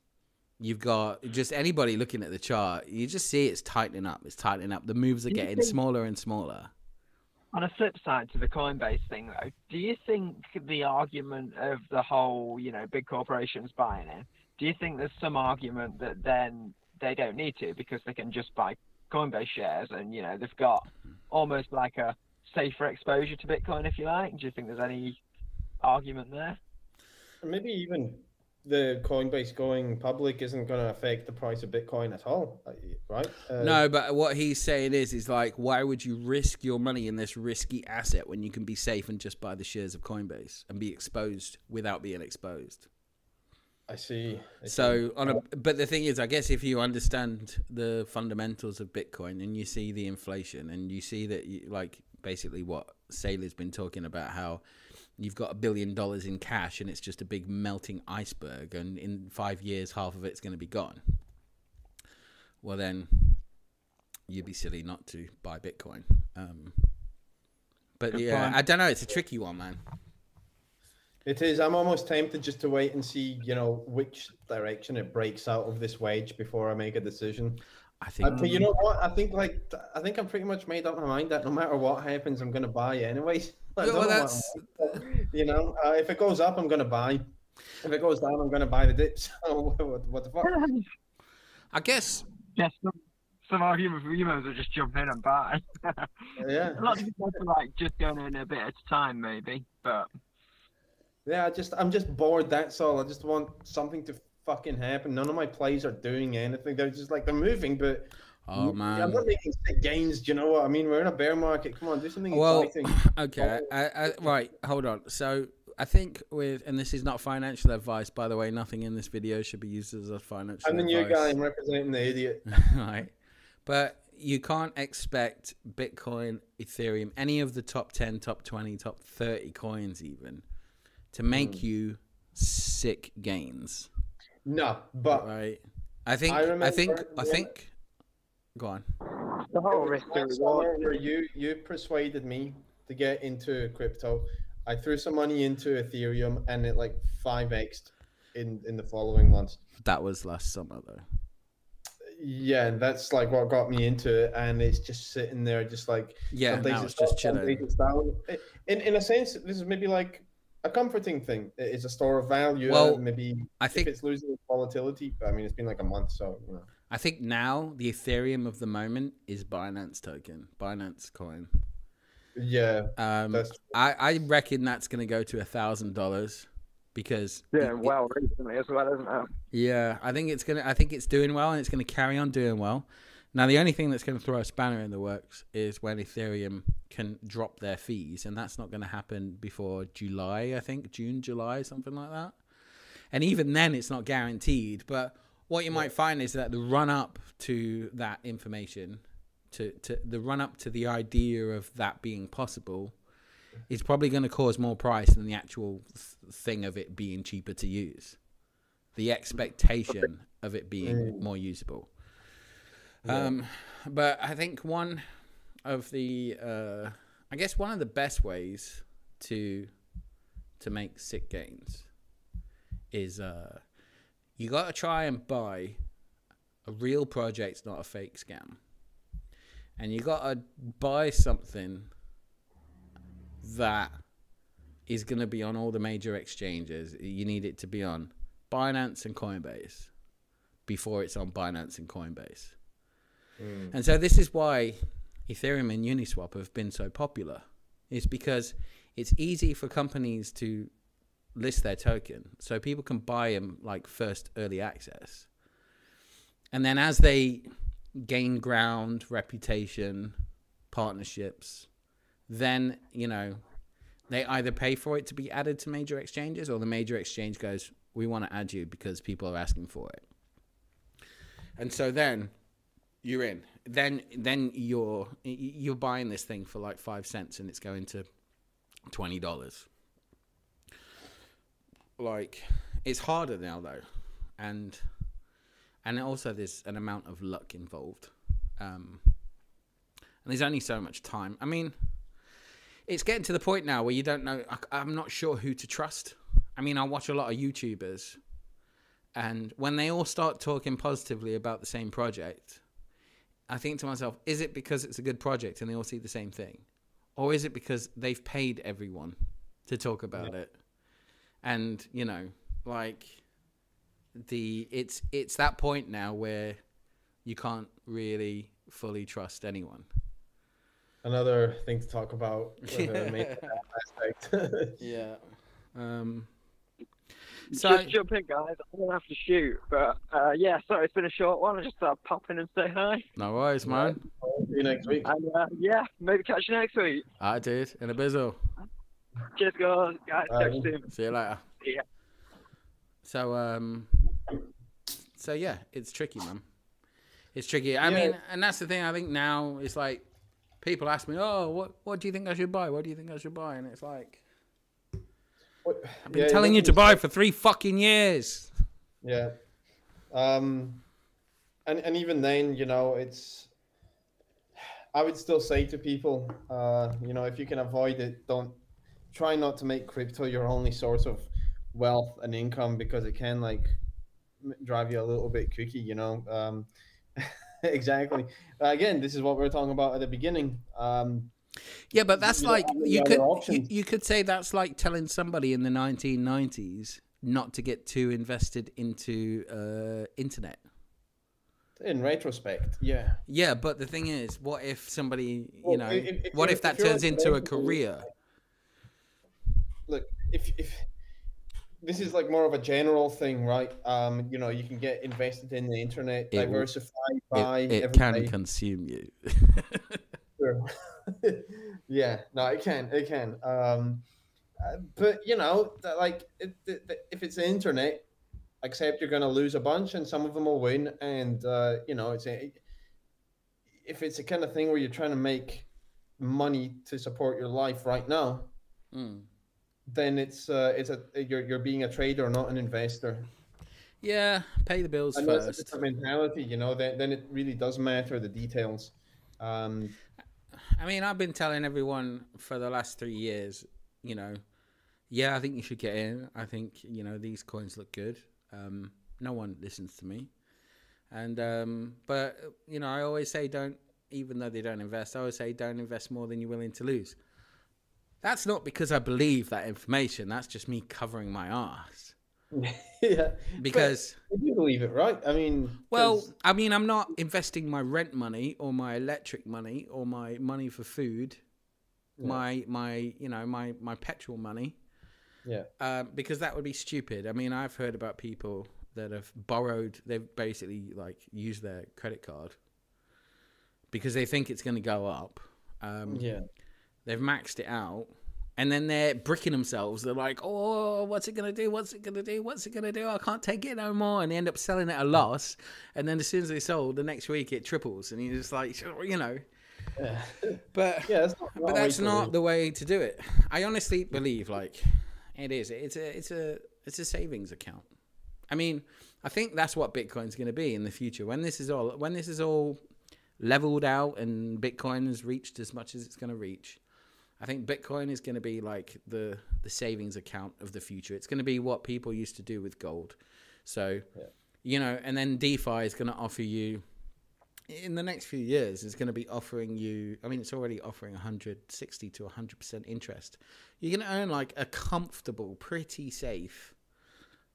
You've got just anybody looking at the chart, you just see it's tightening up. It's tightening up. The moves are Do getting think- smaller and smaller. On a flip side to the Coinbase thing, though, do you think the argument of the whole, you know, big corporations buying it, do you think there's some argument that then they don't need to because they can just buy Coinbase shares and, you know, they've got almost like a safer exposure to Bitcoin, if you like? Do you think there's any argument there? Maybe even the Coinbase going public isn't going to affect the price of Bitcoin at all, uh. Uh, No, but what he's saying is, is like, why would you risk your money in this risky asset when you can be safe and just buy the shares of Coinbase and be exposed without being exposed? I I see. I see. So on a, but the thing is, I guess if you understand the fundamentals of Bitcoin and you see the inflation and you see that, you, like basically what Saylor's been talking about, how you've got a billion dollars in cash and it's just a big melting iceberg, and in five years half of it's going to be gone. Well, then you'd be silly not to buy Bitcoin. Um, but Good yeah, point. I don't know. It's a tricky one, man. It is. I'm almost tempted just to wait and see, you know, which direction it breaks out of this wedge before I make a decision. I I think think, you know what? I think like I think I'm pretty much made up my mind that no matter what happens, I'm gonna buy anyways. Like, Yeah, no well, that's what, you know, uh, if it goes up, I'm gonna buy. If it goes down, I'm gonna buy the dips. So what, what the fuck? I guess Yes, some, some argument for humans will just jump in and buy. Yeah, a lot of people are like just going in a bit at a time, maybe. But yeah. I just I'm just bored. That's all. I just want something to fucking happen. None of my plays are doing anything. They're just like they're moving, but oh man, I'm not making sick gains. Do you know what I mean? We're in a bear market. Come on, do something Well, exciting. okay, oh. I, I, right. Hold on. So I think with, and this is not financial advice, by the way. Nothing in this video should be used as a financial. I'm the new guy. I'm representing the idiot. right? But you can't expect Bitcoin, Ethereum, any of the top 10, top 20, top 30 coins even to make Hmm. you sick gains, No, but right? I think I I, remember think I think go on. the whole risk to reward. where you you persuaded me to get into crypto. I threw some money into Ethereum and it like five x in in the following months. That was last summer though. Yeah, and that's like what got me into it, and it's just sitting there, just like Yeah, now it's it's just up, chilling. it's down. In in a sense, this is maybe like a comforting thing. It's a store of value. Well, maybe I if think it's losing its volatility, but I mean, it's been like a month, so you know. I think now the Ethereum of the moment is Binance token, Binance coin. Yeah, Um, I, I reckon that's going to go to a thousand dollars because Yeah, it- well, recently as well, isn't it? yeah, I think it's gonna. I think it's doing well and it's going to carry on doing well. Now the only thing that's going to throw a spanner in the works is when Ethereum can drop their fees, and that's not going to happen before July. I think June, July, something like that. And even then, it's not guaranteed. But what you might find is that the run up to that information, to, to the run up to the idea of that being possible, is probably going to cause more price than the actual th- thing of it being cheaper to use. The expectation of it being Mm. more usable. Um, but I think one of the, uh, I guess one of the best ways to to make sick gains is uh, you got to try and buy a real project, not a fake scam, and you got to buy something that is going to be on all the major exchanges. You need it to be on Binance and Coinbase before it's on Binance and Coinbase. Mm. And so this is why Ethereum and Uniswap have been so popular. Is because it's easy for companies to list their token, so people can buy them like first early access. And then as they gain ground, reputation, partnerships, then you know they either pay for it to be added to major exchanges, or the major exchange goes, "We want to add you because people are asking for it." And so then you're in. Then then you're you're buying this thing for like five cents and it's going to twenty dollars. Like it's harder now though, and and also there's an amount of luck involved, um, and there's only so much time. I mean, it's getting to the point now where you don't know. I, I'm not sure who to trust. I mean, I watch a lot of YouTubers, and when they all start talking positively about the same project, I think to myself, is it because it's a good project and they all see the same thing? Or is it because they've paid everyone to talk about it? And, you know, like the it's it's that point now where you can't really fully trust anyone. Another thing to talk about with the main aspect. Yeah. Um Just so jump in, guys. I'm gonna have to shoot, but uh, yeah, sorry, it's been a short one. I just thought I'd pop in and say hi, no worries, man. See you next week. and uh, yeah, maybe catch you next week. I did in a bizzle. Cheers, guys. Guys, Bye. catch you soon. See you later. Yeah. So um, so yeah, it's tricky, man. It's tricky. I Yeah. mean, and that's the thing. I think now it's like people ask me, "Oh, what what do you think I should buy? What do you think I should buy?" And it's like What- I've been yeah, telling you to buy for three fucking years. Yeah. Um, and and even then, you know, it's. I would still say to people, uh, you know, if you can avoid it, don't try not to make crypto your only source of wealth and income because it can like drive you a little bit kooky, you know. Um, exactly. Again, this is what we were talking about at the beginning. Um, Yeah, but that's like you could you, you could say that's like telling somebody in the 1990s not to get too invested into uh, internet. in retrospect, yeah. Yeah, but the thing is, what if somebody, you know, if- if what if that turns into a career? look if if this is like more of a general thing right um you know you can get invested in the internet It diversify buy It, it can consume you. Sure. yeah no it can it can um uh, but you know that, like it, if it's the internet except you're going to lose a bunch and some of them will win and uh you know it's a, if it's the kind of thing where you're trying to make money to support your life right now Mm. then it's uh, it's a you're you're being a trader, not an investor. Yeah, pay the bills And that's a first. mentality, you know. Then then it really does matter the details. Um, I mean, I've been telling everyone for the last three years, you know, yeah, I think you should get in. I think you know these coins look good. Um, no one listens to me, and um, but you know, I always say don't. Even though they don't invest, I always say don't invest more than you're willing to lose. That's not because I believe that information. That's just me covering my ass. yeah, Because I do believe it, right? I mean, Well, 'cause- I mean, I'm not investing my rent money or my electric money or my money for food, Yeah. my my you know my my petrol money, yeah, um, because that would be stupid. I mean, I've heard about people that have borrowed, they've basically like used their credit card because they think it's going to go up. Um, yeah, They've maxed it out. And then they're bricking themselves. They're like, "Oh, what's it gonna do? What's it gonna do? What's it gonna do? I can't take it no more." And they end up selling it at a loss. And then as soon as they sold, the next week it triples. And you're just like, you know. yeah. But yeah that's not, but that's not the way to do it. I honestly believe like it is. It's a it's a it's a savings account. I mean, I think that's what Bitcoin's going to be in the future when this is all when this is all leveled out and Bitcoin has reached as much as it's going to reach. I think Bitcoin is going to be like the the savings account of the future. It's going to be what people used to do with gold. So, Yeah. you know, and then DeFi is going to offer you in the next few years it's going to be offering you i mean it's already offering 160 to 100% interest you're going to earn like a comfortable pretty safe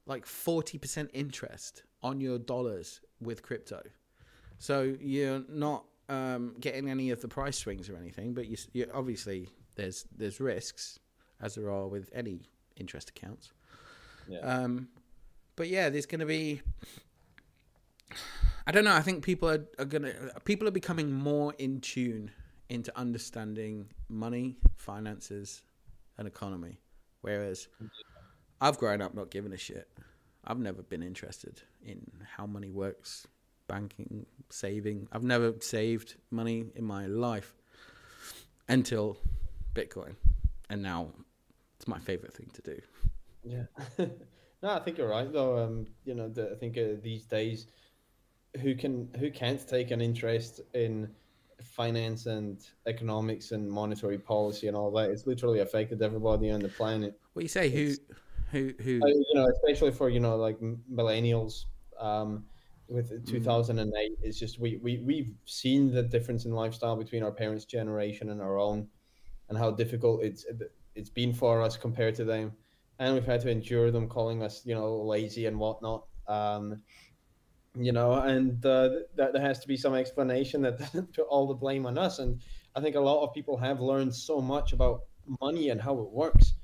like 40% interest on your dollars with crypto so you're not um, getting any of the price swings or anything but you, you obviously there's there's risks as there are with any interest accounts Yeah. um, but yeah, there's going to be. I don't know. I think people are, are gonna people are becoming more in tune into understanding money, finances, and economy. Whereas I've grown up not giving a shit. I've never been interested in how money works, banking, saving. I've never saved money in my life until Bitcoin, and now it's my favorite thing to do. Yeah. no, I think you're right though. Um, you know, the, I think uh, these days, who can who can't take an interest in finance and economics and monetary policy and all that? It's literally affected everybody on the planet. What you say? Who, It's- who, who? Uh, you know, especially for you know like millennials. Um, with Mm. 2008, it's just we we we've seen the difference in lifestyle between our parents' generation and our own, and how difficult it's it's been for us compared to them, and we've had to endure them calling us you know lazy and whatnot. Um, you know, and uh, that there has to be some explanation that put all the blame on us. And I think a lot of people have learned so much about money and how it works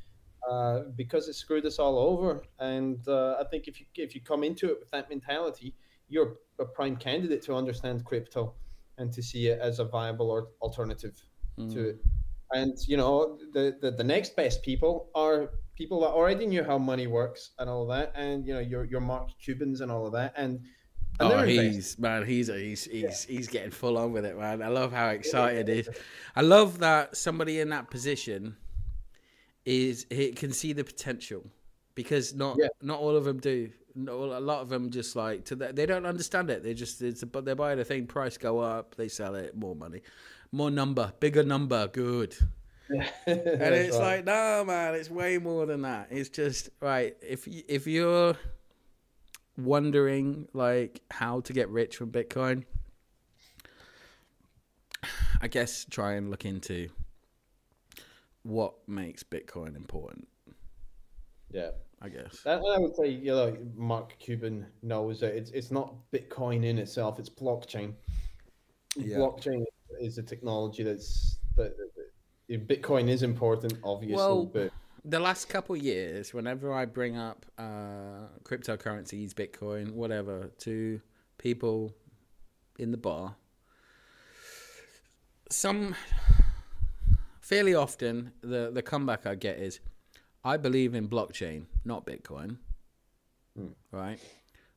uh, because it screwed us all over. And uh, I think if you if you come into it with that mentality, you're a prime candidate to understand crypto and to see it as a viable or alternative to Mm. it. And you know the, the the next best people are people that already knew how money works and all that, and you know your your Mark Cubans and all of that, and. and Oh, he's man, he's he's he's he's getting full on with it, man. I love how excited he is. I love that somebody in that position is he can see the potential because not Yeah. not all of them do. A lot of them just like to the, they don't understand it. They just it's but they buy the thing, price go up, they sell it, more money, more number, bigger number, good. and And it's like, no, man, it's way more than that. It's just right. If if you're wondering like how to get rich from Bitcoin, I guess try and look into what makes Bitcoin important. yeah. I guess. That, I would say, you know, Mark Cuban knows that it's it's not Bitcoin in itself; it's blockchain. Yeah. Blockchain is a technology that's that, that- Bitcoin is important, obviously, Well, but the last couple years, whenever I bring up uh, cryptocurrencies, Bitcoin, whatever, to people in the bar, some fairly often the the comeback I get is, "I believe in blockchain, not Bitcoin." Hmm. Right.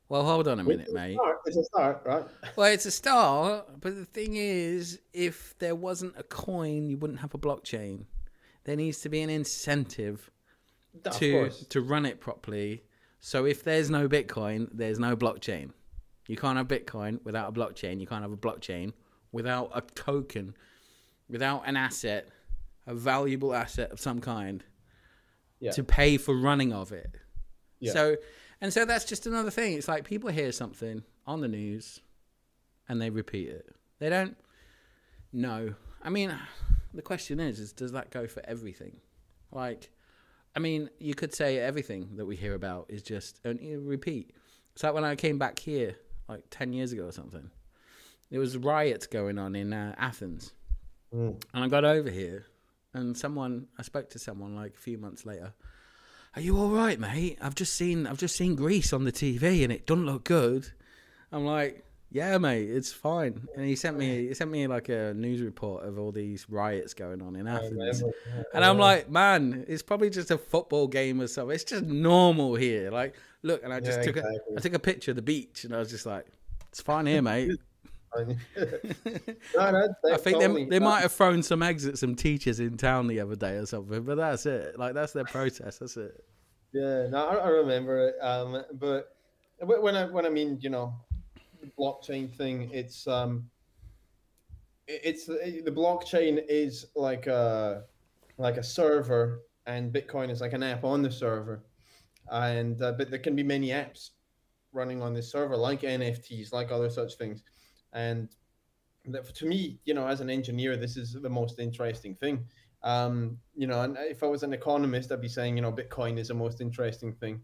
Well, hold on a minute, it's a mate. start, it's a start, right? Well, it's a start, but the thing is, if there wasn't a coin, you wouldn't have a blockchain. There needs to be an incentive to to run it properly. So if there's no Bitcoin, there's no blockchain. You can't have Bitcoin without a blockchain. You can't have a blockchain without a token, without an asset, a valuable asset of some kind Yeah. to pay for running of it. Yeah. So and so that's just another thing. It's like people hear something on the news and they repeat it. They don't know. I mean, the question is, is does that go for everything? Like, I mean, you could say everything that we hear about is just you repeat. It's like when I came back here, like ten years ago or something. There was riots going on in uh, Athens, Mm. and I got over here, and someone I spoke to someone like a few months later. Are you all right, mate? I've just seen I've just seen Greece on the TV, and it doesn't look good. I'm like, yeah, mate, it's fine. And he sent me he sent me like a news report of all these riots going on in Athens. And I'm like, man, it's probably just a football game or something. It's just normal here. Like, look, and I just Yeah, took exactly. I took a picture of the beach, and I was just like, it's fine here, mate. No, no, I think they, they might have thrown some eggs at some teachers in town the other day or something, but that's it. Like that's their protest. That's it. Yeah, no, I, I remember it. Um, but when I when I mean you know, the blockchain thing, it's um, it's the the blockchain is like a like a server, and Bitcoin is like an app on the server, and uh, but there can be many apps running on this server, like NFTs, like other such things, and that, to me, you know, as an engineer, this is the most interesting thing um, you know, and if I was an economist, I'd be saying, you know, Bitcoin is the most interesting thing,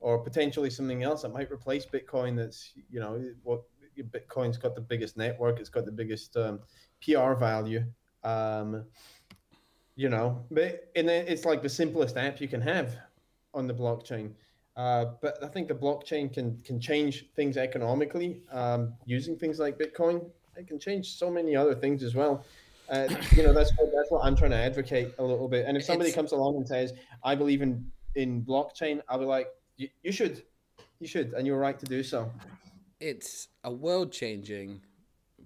or potentially something else that might replace Bitcoin. That's, you know, what Bitcoin's got the biggest network, it's got the biggest um, PR value, um, you know, but and then it's like the simplest app you can have on the blockchain. Uh, but I think the blockchain can can change things economically um, using things like Bitcoin. It can change so many other things as well. Uh, you know, that's what, that's what I'm trying to advocate a little bit. And if somebody It's- comes along and says, "I believe in in blockchain," I'll be like, "You you should, you should, and you're right to do so." It's a world changing,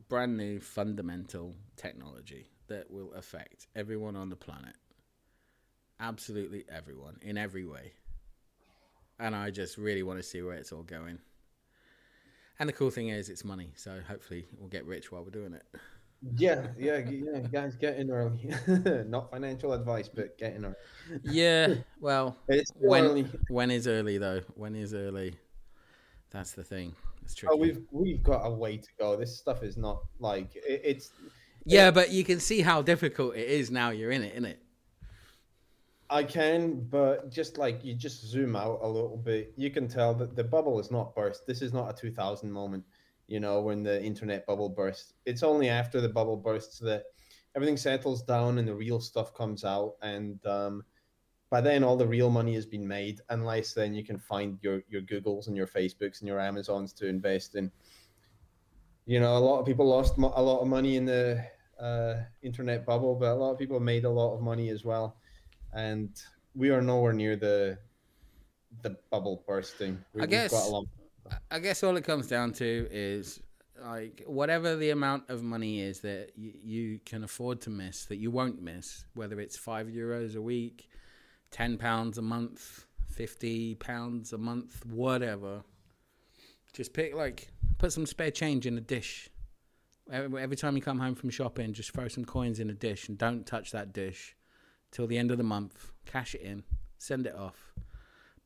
brand new fundamental technology that will affect everyone on the planet. Absolutely everyone in every way. And I just really want to see where it's all going. And the cool thing is, it's money, so hopefully we'll get rich while we're doing it. Yeah, yeah, yeah, guys, get in early. Not financial advice, but get in early. Yeah, well, It's when early. when is early though? When is early? That's the thing. It's oh, tricky. Oh, we've we've got a way to go. This stuff is not like it, it's. yeah, but you can see how difficult it is now you're in it, innit? I can, but just like you just zoom out a little bit, you can tell that the bubble is not burst. This is not a 2000 moment, you know, when the internet bubble burst. It's only after the bubble bursts that everything settles down and the real stuff comes out. And um, by then, all the real money has been made, unless then you can find your, your Googles and your Facebooks and your Amazons to invest in. You know, a lot of people lost a lot of money in the uh, internet bubble, but a lot of people made a lot of money as well, and we are nowhere near the the bubble bursting. We, I we've guess- got a long- I guess all it comes down to is like whatever the amount of money is that you, you can afford to miss, that you won't miss, whether it's five euros a week, ten pounds a month, fifty pounds a month, whatever. Just pick like put some spare change in a dish. Every, every time you come home from shopping, just throw some coins in a dish and don't touch that dish till the end of the month. Cash it in, send it off,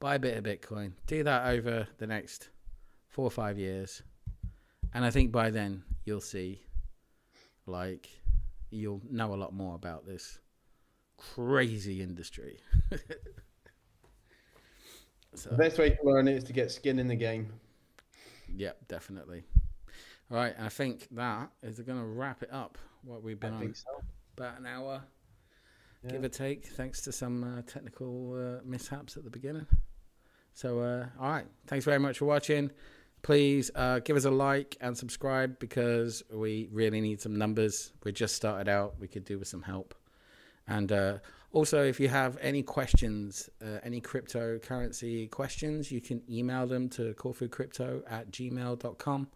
buy a bit of Bitcoin. Do that over the next four or five years, and I think by then you'll see, like, you'll know a lot more about this crazy industry. so, The best way to learn it is to get skin in the game. Yep, definitely. All right, I think that is going to wrap it up. What we've been I on think so. about an hour, Yeah. give or take, thanks to some uh, technical uh, mishaps at the beginning. So, uh, all right, thanks very much for watching. Please uh, give us a like and subscribe because we really need some numbers. We just started out. We could do with some help. And uh, also, if you have any questions, uh, any cryptocurrency questions, you can email them to corfucrypto at gmail.com.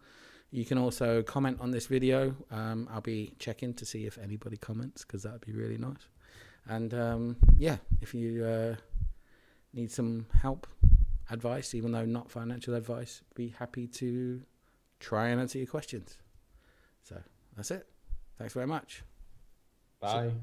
You can also comment on this video. Um, I'll be checking to see if anybody comments because that would be really nice. And um, yeah, if you uh, need some help, advice, even though not financial advice, be happy to try and answer your questions. So that's it. Thanks very much. Bye. See